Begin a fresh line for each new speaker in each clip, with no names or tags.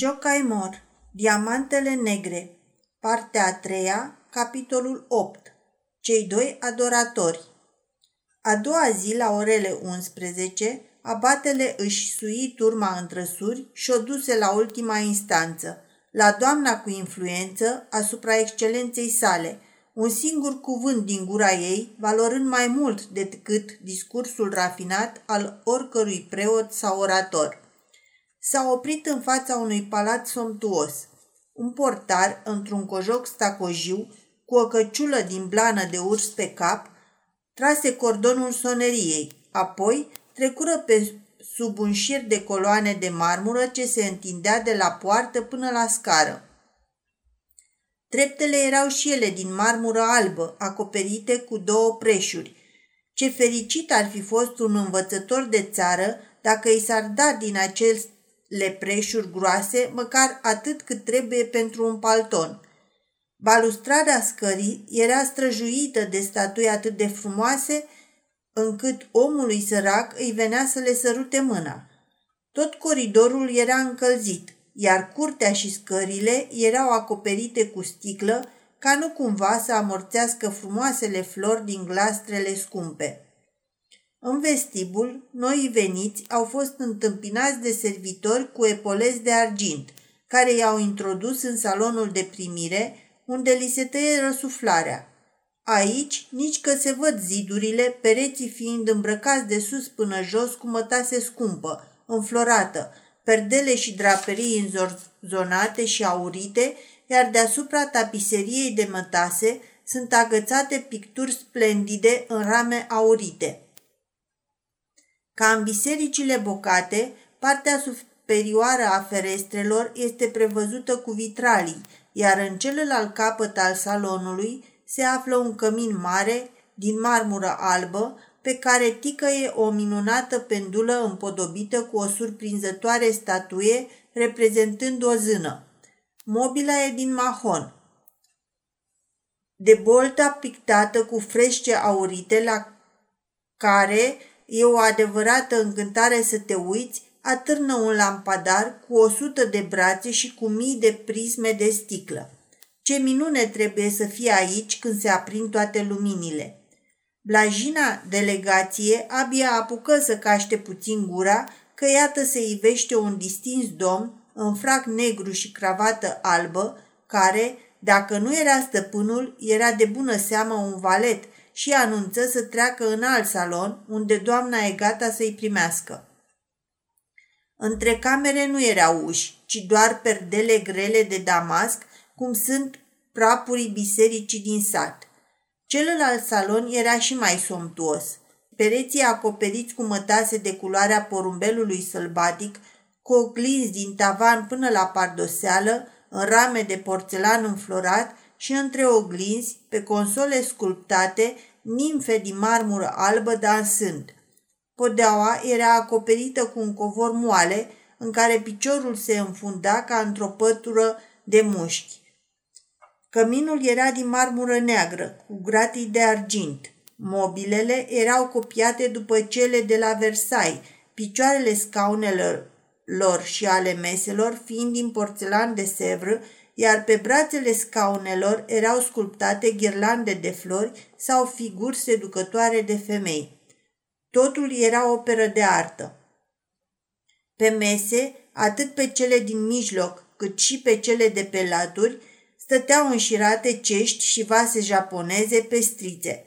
Jocaimor, Diamantele negre, partea a treia, capitolul 8. Cei doi adoratori. A doua zi, la orele 11, abatele își sui turma în trăsuri și o duse la ultima instanță, la doamna cu influență asupra excelenței sale, un singur cuvânt din gura ei, valorând mai mult decât discursul rafinat al oricărui preot sau orator. S-a oprit în fața unui palat somptuos. Un portar, într-un cojoc stacojiu, cu o căciulă din blană de urs pe cap, trase cordonul soneriei, apoi trecură pe sub un șir de coloane de marmură ce se întindea de la poartă până la scară. Treptele erau și ele din marmură albă, acoperite cu două preșuri. Ce fericit ar fi fost un învățător de țară dacă i s-ar da din acel lepreșuri groase, măcar atât cât trebuie pentru un palton. Balustrada scării era străjuită de statui atât de frumoase, încât omului sărac îi venea să le sărute mâna. Tot coridorul era încălzit, iar curtea și scările erau acoperite cu sticlă, ca nu cumva să amorțească frumoasele flori din glastrele scumpe. În vestibul, noi veniți au fost întâmpinați de servitori cu epolezi de argint, care i-au introdus în salonul de primire, unde li se tăie răsuflarea. Aici, nici că se văd zidurile, pereții fiind îmbrăcați de sus până jos cu mătase scumpă, înflorată, perdele și draperii înzonate și aurite, iar deasupra tapiseriei de mătase sunt agățate picturi splendide în rame aurite. Ca în bisericile bocate, partea superioară a ferestrelor este prevăzută cu vitralii, iar în celălalt capăt al salonului se află un cămin mare din marmură albă, pe care ticăie o minunată pendulă împodobită cu o surprinzătoare statuie reprezentând o zână. Mobila e din mahon. De bolta pictată cu frește aurite la care E o adevărată încântare să te uiți, atârnă un lampadar cu o sută de brațe și cu mii de prisme de sticlă. Ce minune trebuie să fie aici când se aprind toate luminile. Blajina delegație abia apucă să caște puțin gura, că iată se ivește un distins domn în frac negru și cravată albă, care, dacă nu era stăpânul, era de bună seamă un valet – și anunță să treacă în alt salon, unde doamna e gata să-i primească. Între camere nu erau uși, ci doar perdele grele de damasc, cum sunt prapurii bisericii din sat. Celălalt salon era și mai somptuos. Pereții acoperiți cu mătase de culoarea porumbelului sălbatic, cu oglinzi din tavan până la pardoseală, în rame de porțelan înflorat și între oglinzi, pe console sculptate, nimfe din marmură albă dansând. Podeaua era acoperită cu un covor moale, în care piciorul se înfunda ca într-o pătură de mușchi. Căminul era din marmură neagră, cu gratii de argint. Mobilele erau copiate după cele de la Versailles, picioarele scaunelor lor și ale meselor fiind din porțelan de Sevres iar pe brațele scaunelor erau sculptate ghirlande de flori sau figuri seducătoare de femei. Totul era operă de artă. Pe mese, atât pe cele din mijloc, cât și pe cele de pe laturi, stăteau înșirate cești și vase japoneze pestrițe.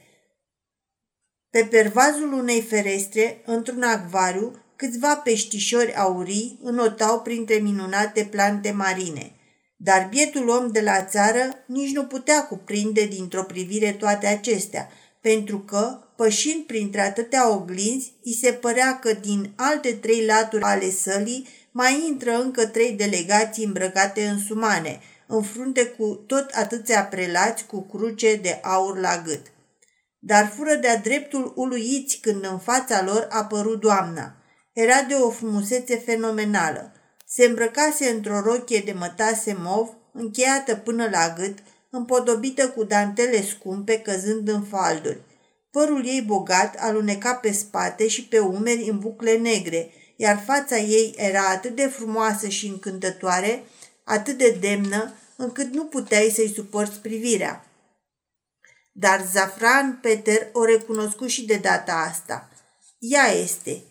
Pe pervazul unei ferestre, într-un acvariu, câțiva peștișori aurii înotau printre minunate plante marine – dar bietul om de la țară nici nu putea cuprinde dintr-o privire toate acestea, pentru că, pășind printre atâtea oglinzi, îi se părea că din alte trei laturi ale sălii mai intră încă trei delegații îmbrăcate în sumane, în frunte cu tot atâția prelați cu cruce de aur la gât. Dar fură de-a dreptul uluiți când în fața lor a apărut doamna. Era de o frumusețe fenomenală. Se îmbrăcase într-o rochie de mătase mov, încheiată până la gât, împodobită cu dantele scumpe căzând în falduri. Părul ei bogat aluneca pe spate și pe umeri în bucle negre, iar fața ei era atât de frumoasă și încântătoare, atât de demnă, încât nu puteai să-i suporți privirea. Dar Zafran Peter o recunoscut și de data asta. Ea este.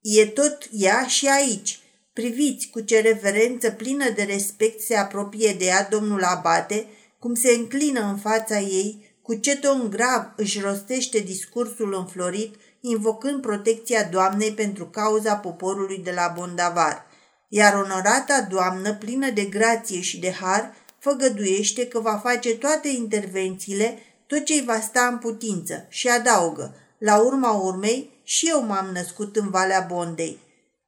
E tot ea și aici. Priviți cu ce reverență plină de respect se apropie de ea domnul Abate, cum se înclină în fața ei, cu ce ton grav își rostește discursul înflorit, invocând protecția Doamnei pentru cauza poporului de la Bondavar. Iar onorata doamnă, plină de grație și de har, făgăduiește că va face toate intervențiile, tot ce-i va sta în putință și adaugă, la urma urmei, și eu m-am născut în Valea Bondei.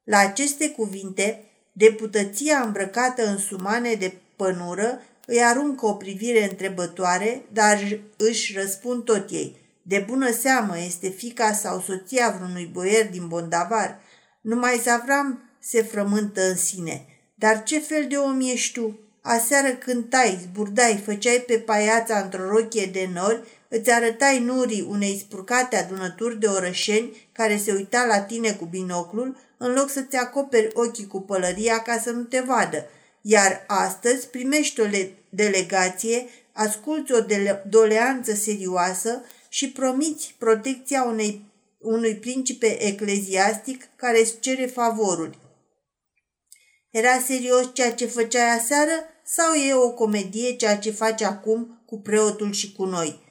La aceste cuvinte, deputăția îmbrăcată în sumane de pănură îi aruncă o privire întrebătoare, dar își răspund tot ei. De bună seamă este fica sau soția vreunui boier din Bondavar. Numai Zavram se frământă în sine. Dar ce fel de om ești tu? Aseară cântai, zburdai, făceai pe paiața într-o rochie de nori, îți arătai nurii unei spurcate adunături de orășeni care se uita la tine cu binoclul, în loc să-ți acoperi ochii cu pălăria ca să nu te vadă. Iar astăzi primești o delegație, asculți o doleanță serioasă și promiți protecția unei, unui principe ecleziastic care îți cere favoruri. Era serios ceea ce făceai aseară sau e o comedie ceea ce faci acum cu preotul și cu noi?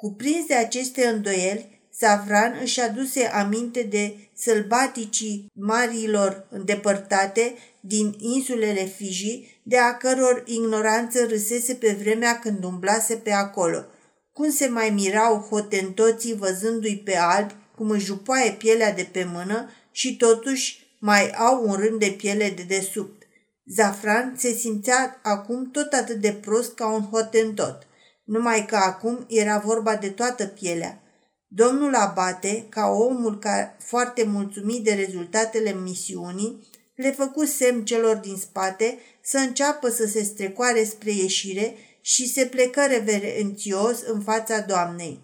Cuprins de aceste îndoieli, Savran își aduse aminte de sălbaticii marilor îndepărtate din insulele Fiji, de a căror ignoranță râsese pe vremea când umblase pe acolo. Cum se mai mirau hotentoții văzându-i pe albi, cum își jupoaie pielea de pe mână și totuși mai au un rând de piele de desubt. Zafran se simțea acum tot atât de prost ca un hotentot, numai că acum era vorba de toată pielea. Domnul Abate, ca omul ca foarte mulțumit de rezultatele misiunii, le făcu semn celor din spate să înceapă să se strecoare spre ieșire și se plecă reverențios în fața doamnei.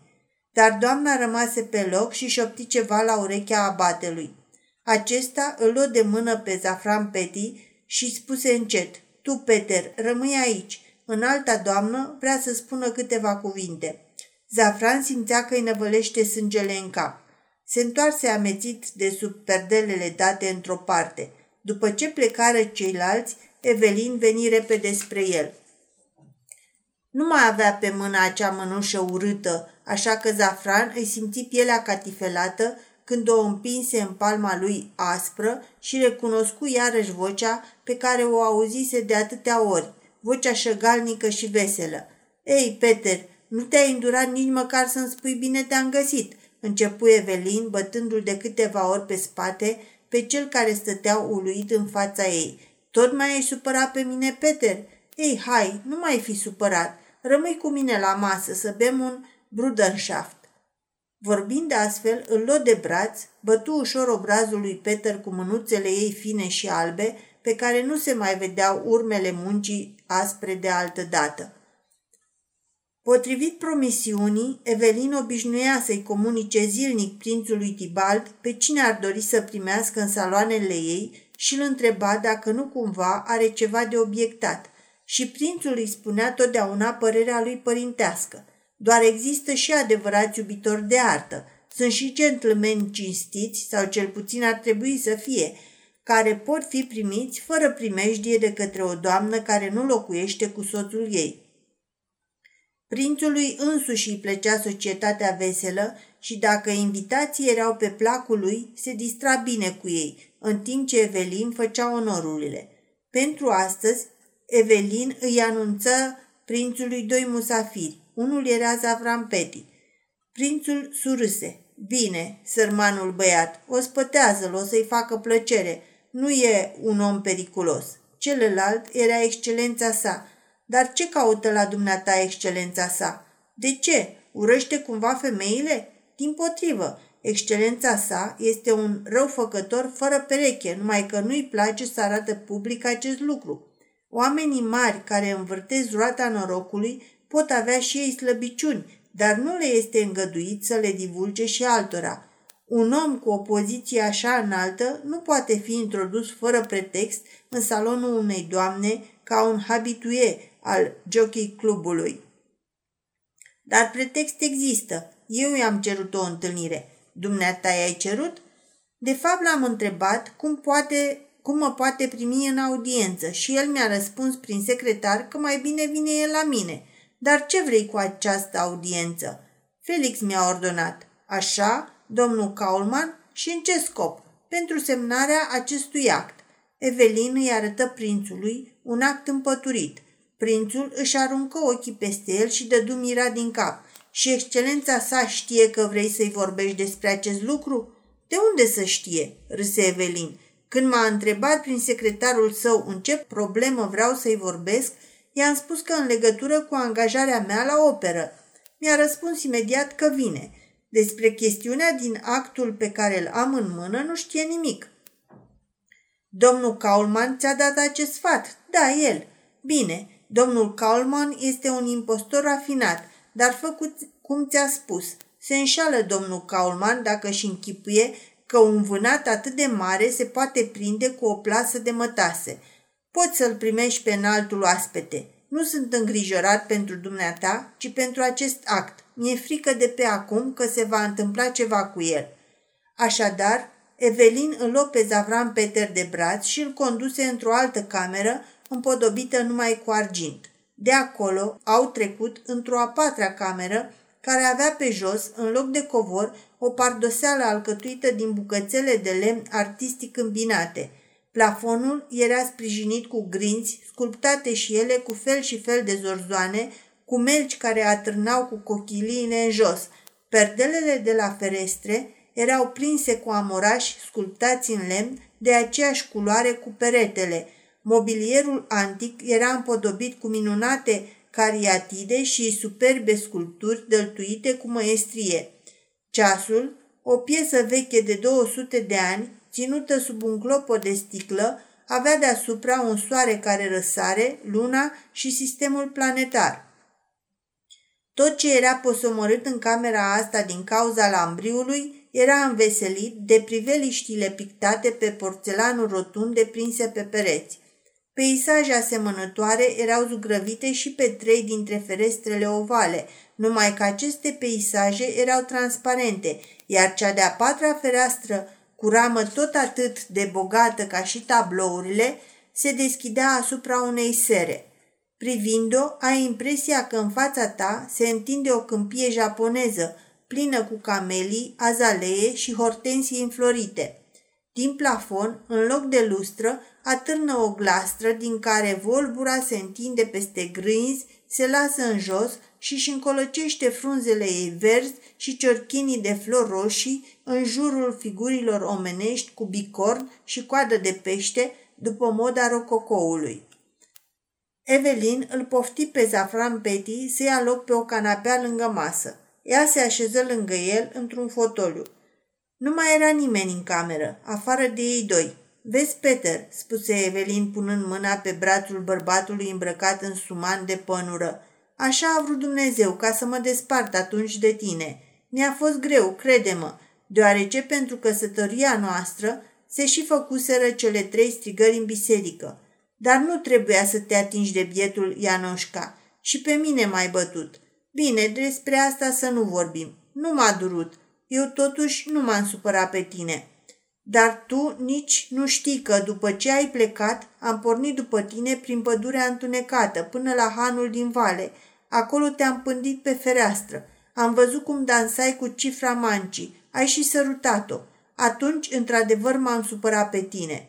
Dar doamna rămase pe loc și șopti ceva la urechea abatelui. Acesta îl luă de mână pe Zafran Peti și spuse încet, Tu, Peter, rămâi aici. În alta doamnă vrea să spună câteva cuvinte. Zafran simțea că îi năvălește sângele în cap. Se întoarse amețit de sub perdelele date într-o parte. După ce plecară ceilalți, Evelin veni repede spre el. Nu mai avea pe mână acea mănușă urâtă, așa că Zafran îi simți pielea catifelată când o împinse în palma lui aspră și recunoscu iarăși vocea pe care o auzise de atâtea ori, vocea șăgalnică și veselă. Ei, Peter, nu te-ai îndurat nici măcar să-mi spui bine te-am găsit, începu Evelin, bătându-l de câteva ori pe spate pe cel care stătea uluit în fața ei. Tot mai ai supărat pe mine, Peter? Ei, hai, nu mai fi supărat. Rămâi cu mine la masă să bem un Brudenschaft. Vorbind astfel, îl luă de braț, bătu ușor obrazul lui Peter cu mânuțele ei fine și albe, pe care nu se mai vedeau urmele muncii aspre de altă dată. Potrivit promisiunii, Evelin obișnuia să-i comunice zilnic prințului Tibald pe cine ar dori să primească în saloanele ei și îl întreba dacă nu cumva are ceva de obiectat. Și prințul îi spunea totdeauna părerea lui părintească. Doar există și adevărați iubitori de artă. Sunt și gentlemani cinstiți, sau cel puțin ar trebui să fie, care pot fi primiți fără primejdie de către o doamnă care nu locuiește cu soțul ei. Prințului însuși îi plăcea societatea veselă și dacă invitații erau pe placul lui, se distra bine cu ei, în timp ce Evelin făcea onorurile. Pentru astăzi, Evelin îi anunță prințului doi musafiri. Unul era Zavram Peti. Prințul surâse. Bine, sărmanul băiat, o spătează-l, o să-i facă plăcere. Nu e un om periculos. Celălalt era excelența sa, dar ce caută la dumneata excelența sa? De ce? Urăște cumva femeile? Din potrivă, excelența sa este un răufăcător fără pereche, numai că nu-i place să arată public acest lucru. Oamenii mari care învârtesc roata norocului pot avea și ei slăbiciuni, dar nu le este îngăduit să le divulge și altora. Un om cu o poziție așa înaltă nu poate fi introdus fără pretext în salonul unei doamne ca un habitue al jockey clubului. Dar pretext există. Eu i-am cerut o întâlnire. Dumneata i-ai cerut? De fapt l-am întrebat cum, poate, cum mă poate primi în audiență și el mi-a răspuns prin secretar că mai bine vine el la mine. Dar ce vrei cu această audiență? Felix mi-a ordonat. Așa, domnul Kaulman, și în ce scop? Pentru semnarea acestui act. Evelin îi arătă prințului un act împăturit. Prințul își aruncă ochii peste el și dădu mira din cap. Și excelența sa știe că vrei să-i vorbești despre acest lucru? De unde să știe? râse Evelin. Când m-a întrebat prin secretarul său în ce problemă vreau să-i vorbesc, i-am spus că în legătură cu angajarea mea la operă. Mi-a răspuns imediat că vine. Despre chestiunea din actul pe care îl am în mână nu știe nimic. Domnul Kaulman ți-a dat acest sfat? Da, el. Bine, domnul Kaulman este un impostor rafinat, dar făcut cum ți-a spus. Se înșală domnul Kaulman dacă își închipuie că un vânat atât de mare se poate prinde cu o plasă de mătase. Poți să-l primești pe înaltul oaspete. Nu sunt îngrijorat pentru dumneata, ci pentru acest act. Mi-e frică de pe acum că se va întâmpla ceva cu el. Așadar, Evelin îl luă pe Zavran Peter de braț și îl conduse într-o altă cameră împodobită numai cu argint. De acolo au trecut într-o a patra cameră care avea pe jos, în loc de covor, o pardoseală alcătuită din bucățele de lemn artistic îmbinate. Plafonul era sprijinit cu grinți, sculptate și ele cu fel și fel de zorzoane, cu melci care atârnau cu cochiliile în jos. Perdelele de la ferestre erau prinse cu amorași sculptați în lemn de aceeași culoare cu peretele. Mobilierul antic era împodobit cu minunate cariatide și superbe sculpturi dăltuite cu măestrie. Ceasul, o piesă veche de 200 de ani, ținută sub un clopot de sticlă, avea deasupra un soare care răsare, luna și sistemul planetar. Tot ce era posomorât în camera asta din cauza lambriului era înveselit de priveliștile pictate pe porțelanul rotund deprinse pe pereți. Peisaje asemănătoare erau zugrăvite și pe trei dintre ferestrele ovale, numai că aceste peisaje erau transparente, iar cea de-a patra fereastră, cu ramă tot atât de bogată ca și tablourile, se deschidea asupra unei sere. Privind-o, ai impresia că în fața ta se întinde o câmpie japoneză, plină cu camelii, azalee și hortensii înflorite. Din plafon, în loc de lustră, atârnă o glastră din care volbura se întinde peste grânzi, se lasă în jos și își încolăcește frunzele ei verzi și ciorchinii de flori roșii în jurul figurilor omenești cu bicorn și coadă de pește, după moda rococoului. Evelin îl pofti pe Zafran Petty să ia loc pe o canapea lângă masă. Ea se așeză lângă el într-un fotoliu. Nu mai era nimeni în cameră, afară de ei doi. Vezi, Peter, spuse Evelin punând mâna pe brațul bărbatului îmbrăcat în suman de pănură. Așa a vrut Dumnezeu ca să mă despart atunci de tine. Mi-a fost greu, crede-mă, deoarece pentru căsătoria noastră se și făcuseră cele trei strigări în biserică. Dar nu trebuia să te atingi de bietul Ianoșca. Și pe mine m-ai bătut. Bine, despre asta să nu vorbim. Nu m-a durut. Eu totuși nu m-am supărat pe tine. Dar tu nici nu știi că după ce ai plecat, am pornit după tine prin pădurea întunecată până la hanul din vale. Acolo te-am pândit pe fereastră. Am văzut cum dansai cu cifra mancii. Ai și sărutat-o. Atunci, într-adevăr, m-am supărat pe tine.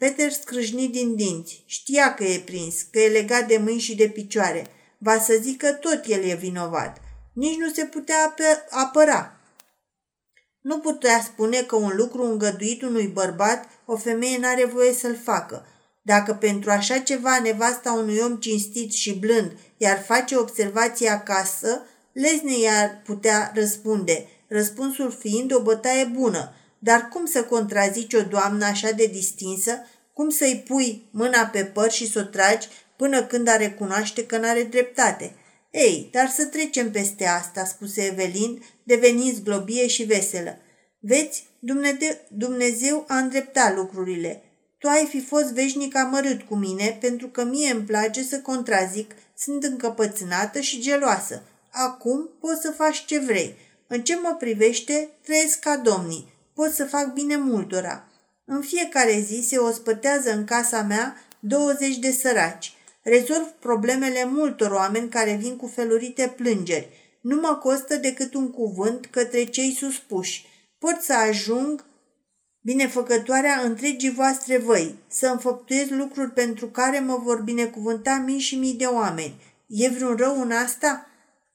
Peter scrâșni din dinți. Știa că e prins, că e legat de mâini și de picioare. Va să zică tot el e vinovat. Nici nu se putea apăra. Nu putea spune că un lucru îngăduit unui bărbat o femeie n-are voie să-l facă. Dacă pentru așa ceva nevasta unui om cinstit și blând i-ar face observație acasă, Lesne i-ar putea răspunde, răspunsul fiind o bătaie bună. Dar cum să contrazici o doamnă așa de distinsă? Cum să-i pui mâna pe păr și să o tragi până când a recunoaște că n-are dreptate? Ei, dar să trecem peste asta, spuse Evelin, devenind zglobie și veselă. Veți, Dumnezeu a îndreptat lucrurile. Tu ai fi fost veșnic amărât cu mine pentru că mie îmi place să contrazic, sunt încăpățânată și geloasă. Acum poți să faci ce vrei. În ce mă privește, trăiesc ca domnii. Pot să fac bine multora. În fiecare zi se ospătează în casa mea 20 de săraci. Rezolv problemele multor oameni care vin cu felurite plângeri. Nu mă costă decât un cuvânt către cei suspuși. Pot să ajung binefăcătoarea întregii voastre văi, să înfăptuiez lucruri pentru care mă vor binecuvânta mii și mii de oameni. E vreun rău în asta?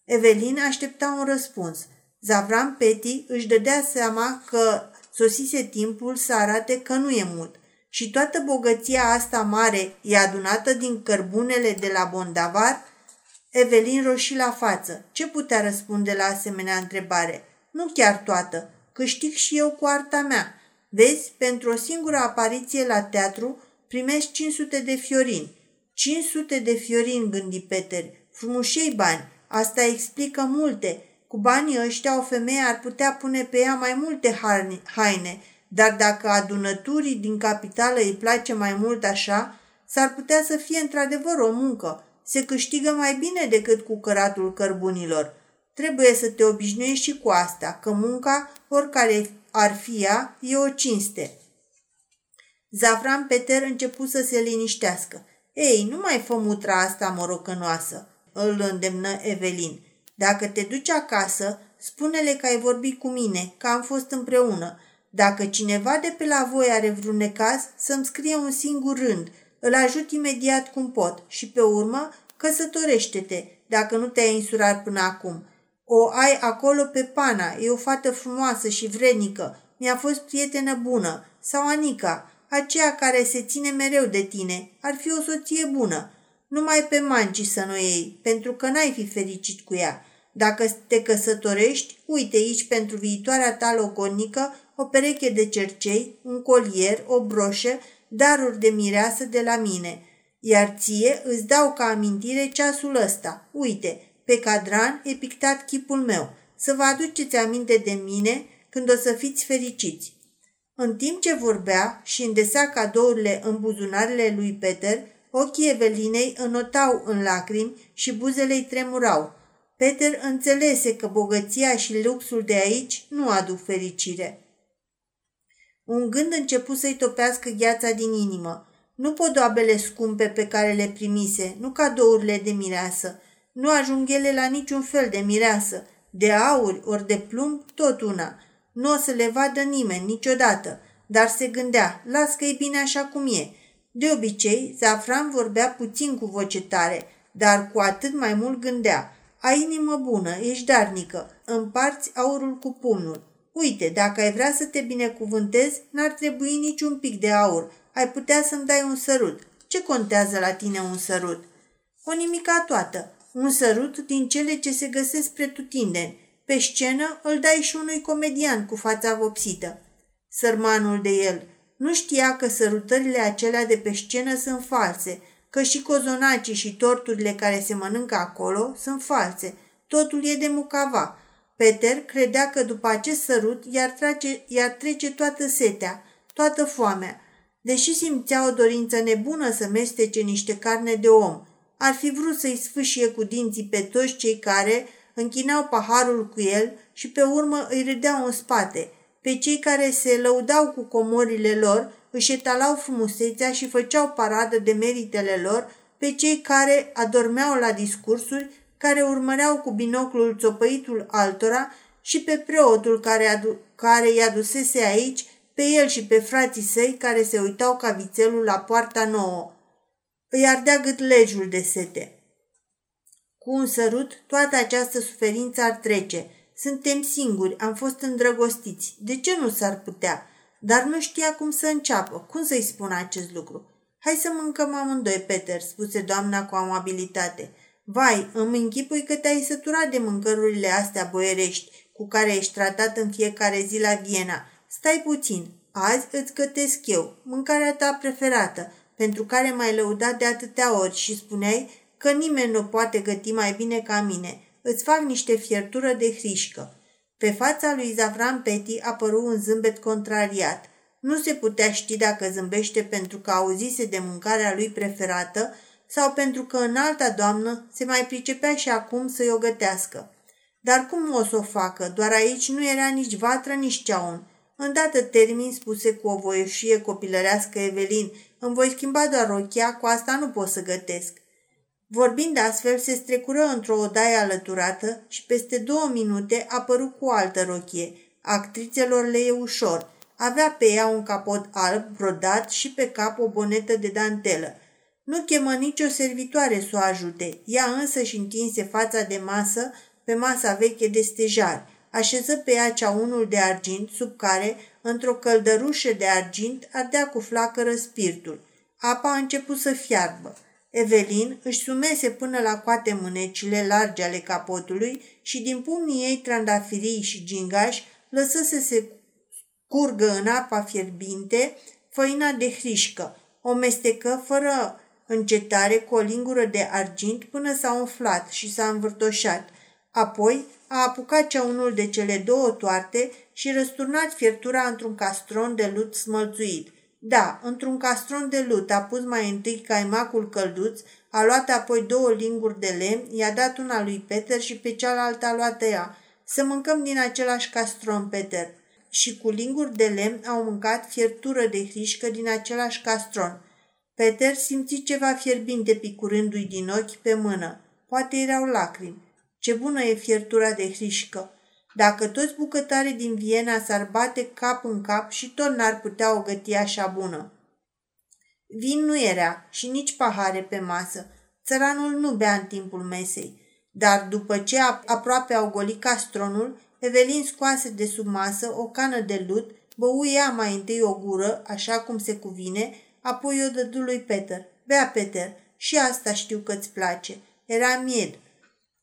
Evelina aștepta un răspuns. Zavram Peti își dădea seama că sosise timpul să arate că nu e mut. Și toată bogăția asta mare e adunată din cărbunele de la Bondavar? Evelin roșii la față. Ce putea răspunde la asemenea întrebare? Nu chiar toată. Câștig și eu cu arta mea. Vezi, pentru o singură apariție la teatru primești 500 de fiorini. 500 de fiorini, gândi Peter. Frumușei bani. Asta explică multe. Cu banii ăștia o femeie ar putea pune pe ea mai multe haine, dar dacă adunăturii din capitală îi place mai mult așa, s-ar putea să fie într-adevăr o muncă. Se câștigă mai bine decât cu căratul cărbunilor. Trebuie să te obișnuiești și cu asta, că munca, oricare ar fi ea, e o cinste. Zavran Peter început să se liniștească. Ei, nu mai fă mutra asta morocănoasă, îl îndemnă Evelin. Dacă te duci acasă, spune-le că ai vorbit cu mine, că am fost împreună. Dacă cineva de pe la voi are vreun necaz, să-mi scrie un singur rând. Îl ajut imediat cum pot și pe urmă căsătorește-te, dacă nu te-ai insurat până acum. O ai acolo pe Pana, e o fată frumoasă și vrednică, mi-a fost prietenă bună. Sau Anica, aceea care se ține mereu de tine, ar fi o soție bună. Numai pe manci să nu iei, pentru că n-ai fi fericit cu ea. Dacă te căsătorești, uite aici pentru viitoarea ta logodnică o pereche de cercei, un colier, o broșă, daruri de mireasă de la mine. Iar ție îți dau ca amintire ceasul ăsta. Uite, pe cadran e pictat chipul meu. Să vă aduceți aminte de mine când o să fiți fericiți. În timp ce vorbea și îndesea cadourile în buzunarele lui Peter, ochii Evelinei înotau în lacrimi și buzele îi tremurau. Peter înțelese că bogăția și luxul de aici nu aduc fericire. Un gând început să-i topească gheața din inimă. Nu podoabele scumpe pe care le primise, nu cadourile de mireasă. Nu ajung ele la niciun fel de mireasă. De aur ori de plumb, tot una. Nu o să le vadă nimeni niciodată. Dar se gândea, las că e bine așa cum e. De obicei, Zafran vorbea puțin cu voce tare, dar cu atât mai mult gândea. Ai inimă bună, ești darnică, împarți aurul cu pumnul. Uite, dacă ai vrea să te binecuvântezi, n-ar trebui niciun pic de aur. Ai putea să-mi dai un sărut. Ce contează la tine un sărut? O nimica toată. Un sărut din cele ce se găsesc pretutindeni. Pe scenă îl dai și unui comedian cu fața vopsită. Sărmanul de el. Nu știa că sărutările acelea de pe scenă sunt false, că și cozonacii și torturile care se mănâncă acolo sunt false. Totul e de mucava. Peter credea că după acest sărut i-ar, trage, i-ar trece toată setea, toată foamea. Deși simțea o dorință nebună să mestece niște carne de om, ar fi vrut să-i sfâșie cu dinții pe toți cei care închinau paharul cu el și pe urmă îi râdeau în spate, pe cei care se lăudau cu comorile lor, își etalau frumusețea și făceau paradă de meritele lor, pe cei care adormeau la discursuri care urmăreau cu binoclul țopăitul altora și pe preotul care, adu- care i adusese aici, pe el și pe frații săi care se uitau ca vițelul la poarta nouă. Îi ardea gâtlejul de sete. Cu un sărut, toată această suferință ar trece. Suntem singuri, am fost îndrăgostiți. De ce nu s-ar putea? Dar nu știa cum să înceapă. Cum să-i spun acest lucru? Hai să mâncăm amândoi, Peter, spuse doamna cu amabilitate. Vai, îmi închipui că te-ai săturat de mâncărurile astea boierești cu care ești tratat în fiecare zi la Viena. Stai puțin, azi îți gătesc eu, mâncarea ta preferată, pentru care m-ai lăudat de atâtea ori și spuneai că nimeni nu poate găti mai bine ca mine. Îți fac niște fiertură de hrișcă. Pe fața lui Zavran Peti apăru un zâmbet contrariat. Nu se putea ști dacă zâmbește pentru că auzise de mâncarea lui preferată sau pentru că în alta doamnă se mai pricepea și acum să-i o gătească. Dar cum o să o facă? Doar aici nu era nici vatră, nici ceaun. Îndată termin spuse cu o voieșie copilărească Evelin, îmi voi schimba doar rochia, cu asta nu pot să gătesc. Vorbind astfel, se strecură într-o odaie alăturată și peste două minute apăru cu o altă rochie. Actrițelor le e ușor. Avea pe ea un capot alb brodat și pe cap o bonetă de dantelă. Nu chemă nicio servitoare să o ajute. Ea însă și întinse fața de masă pe masa veche de stejar. Așeză pe ea ceaunul de argint sub care, într-o căldărușă de argint, ardea cu flacără spiritul. Apa a început să fiarbă. Evelin își sumese până la coate mânecile largi ale capotului și din pumnii ei trandafirii și gingași lăsă să se curgă în apa fierbinte făina de hrișcă. O mestecă fără încetare cu o lingură de argint până s-a umflat și s-a învârtoșat. Apoi a apucat ceaunul de cele două toarte și răsturnat fiertura într-un castron de lut smălțuit. Da, într-un castron de lut a pus mai întâi caimacul călduț, a luat apoi două linguri de lemn, i-a dat una lui Peter și pe cealaltă a luat ea. Să mâncăm din același castron, Peter. Și cu linguri de lemn au mâncat fiertură de hrișcă din același castron. Peter simți ceva fierbinte picurându-i din ochi pe mână. Poate erau lacrimi. Ce bună e fiertura de hrișcă! Dacă toți bucătarii din Viena s-ar bate cap în cap și tot n-ar putea o găti așa bună. Vin nu era și nici pahare pe masă. Țăranul nu bea în timpul mesei. Dar după ce aproape au golit castronul, Evelin scoase de sub masă o cană de lut, băuia mai întâi o gură, așa cum se cuvine, apoi o dădu lui Peter. Bea, Peter, și asta știu că-ți place. Era mied,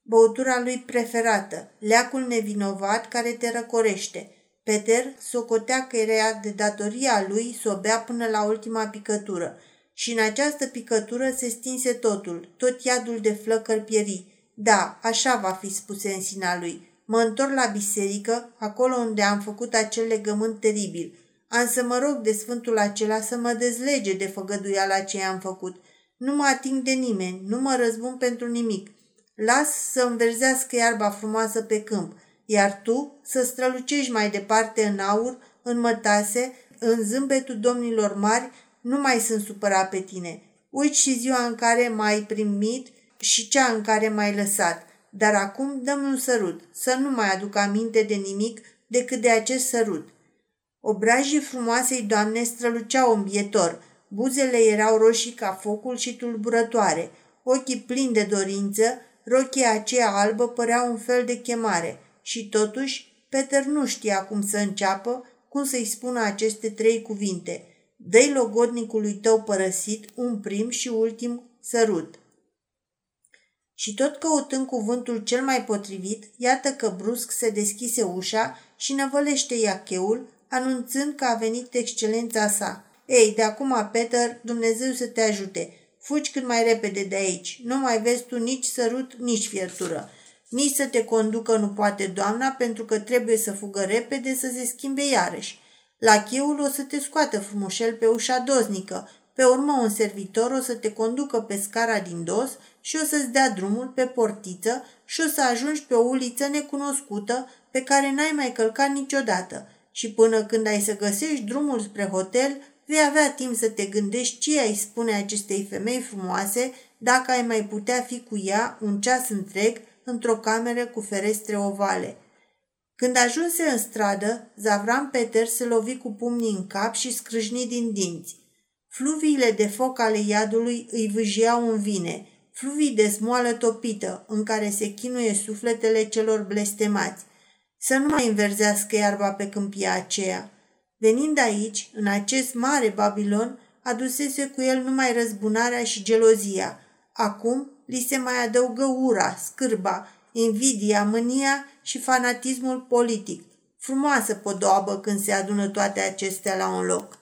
băutura lui preferată, leacul nevinovat care te răcorește. Peter socotea că era de datoria lui să o bea până la ultima picătură și în această picătură se stinse totul, tot iadul de flăcări pieri. Da, așa va fi spuse în sina lui. Mă întorc la biserică, acolo unde am făcut acel legământ teribil. Am să mă rog de sfântul acela să mă dezlege de făgăduiala ce am făcut. Nu mă ating de nimeni, nu mă răzbun pentru nimic. Las să înverzească iarba frumoasă pe câmp, iar tu să strălucești mai departe în aur, în mătase, în zâmbetul domnilor mari, nu mai sunt supărat pe tine. Uite și ziua în care m-ai primit și cea în care m-ai lăsat. Dar acum dăm un sărut, să nu mai aduc aminte de nimic decât de acest sărut. Obrajii frumoasei doamne străluceau îmbietor, buzele erau roșii ca focul și tulburătoare, ochii plini de dorință, rochia aceea albă părea un fel de chemare și totuși Peter nu știa cum să înceapă, cum să-i spună aceste trei cuvinte. Dă-i logodnicului tău părăsit un prim și ultim sărut. Și tot căutând cuvântul cel mai potrivit, iată că brusc se deschise ușa și năvălește iacheul, anunțând că a venit excelența sa. Ei, de acum, Peter, Dumnezeu să te ajute. Fugi cât mai repede de aici. Nu mai vezi tu nici sărut, nici fiertură. Nici să te conducă nu poate doamna pentru că trebuie să fugă repede să se schimbe iarăși. La cheul o să te scoată frumușel pe ușa doznică, pe urmă un servitor o să te conducă pe scara din dos și o să-ți dea drumul pe portiță și o să ajungi pe o uliță necunoscută pe care n-ai mai călcat niciodată. Și până când ai să găsești drumul spre hotel, vei avea timp să te gândești ce ai spune acestei femei frumoase dacă ai mai putea fi cu ea un ceas întreg într-o cameră cu ferestre ovale. Când ajunse în stradă, Zavram Peter se lovi cu pumnii în cap și scrâșni din dinți. Fluviile de foc ale iadului îi vâjeau în vine, fluvii de smoală topită, în care se chinuie sufletele celor blestemați. Să nu mai înverzească iarba pe câmpia aceea. Venind aici, în acest mare Babilon, adusese cu el numai răzbunarea și gelozia. Acum li se mai adăugă ura, scârba, invidia, mânia și fanatismul politic. Frumoasă podoabă când se adună toate acestea la un loc.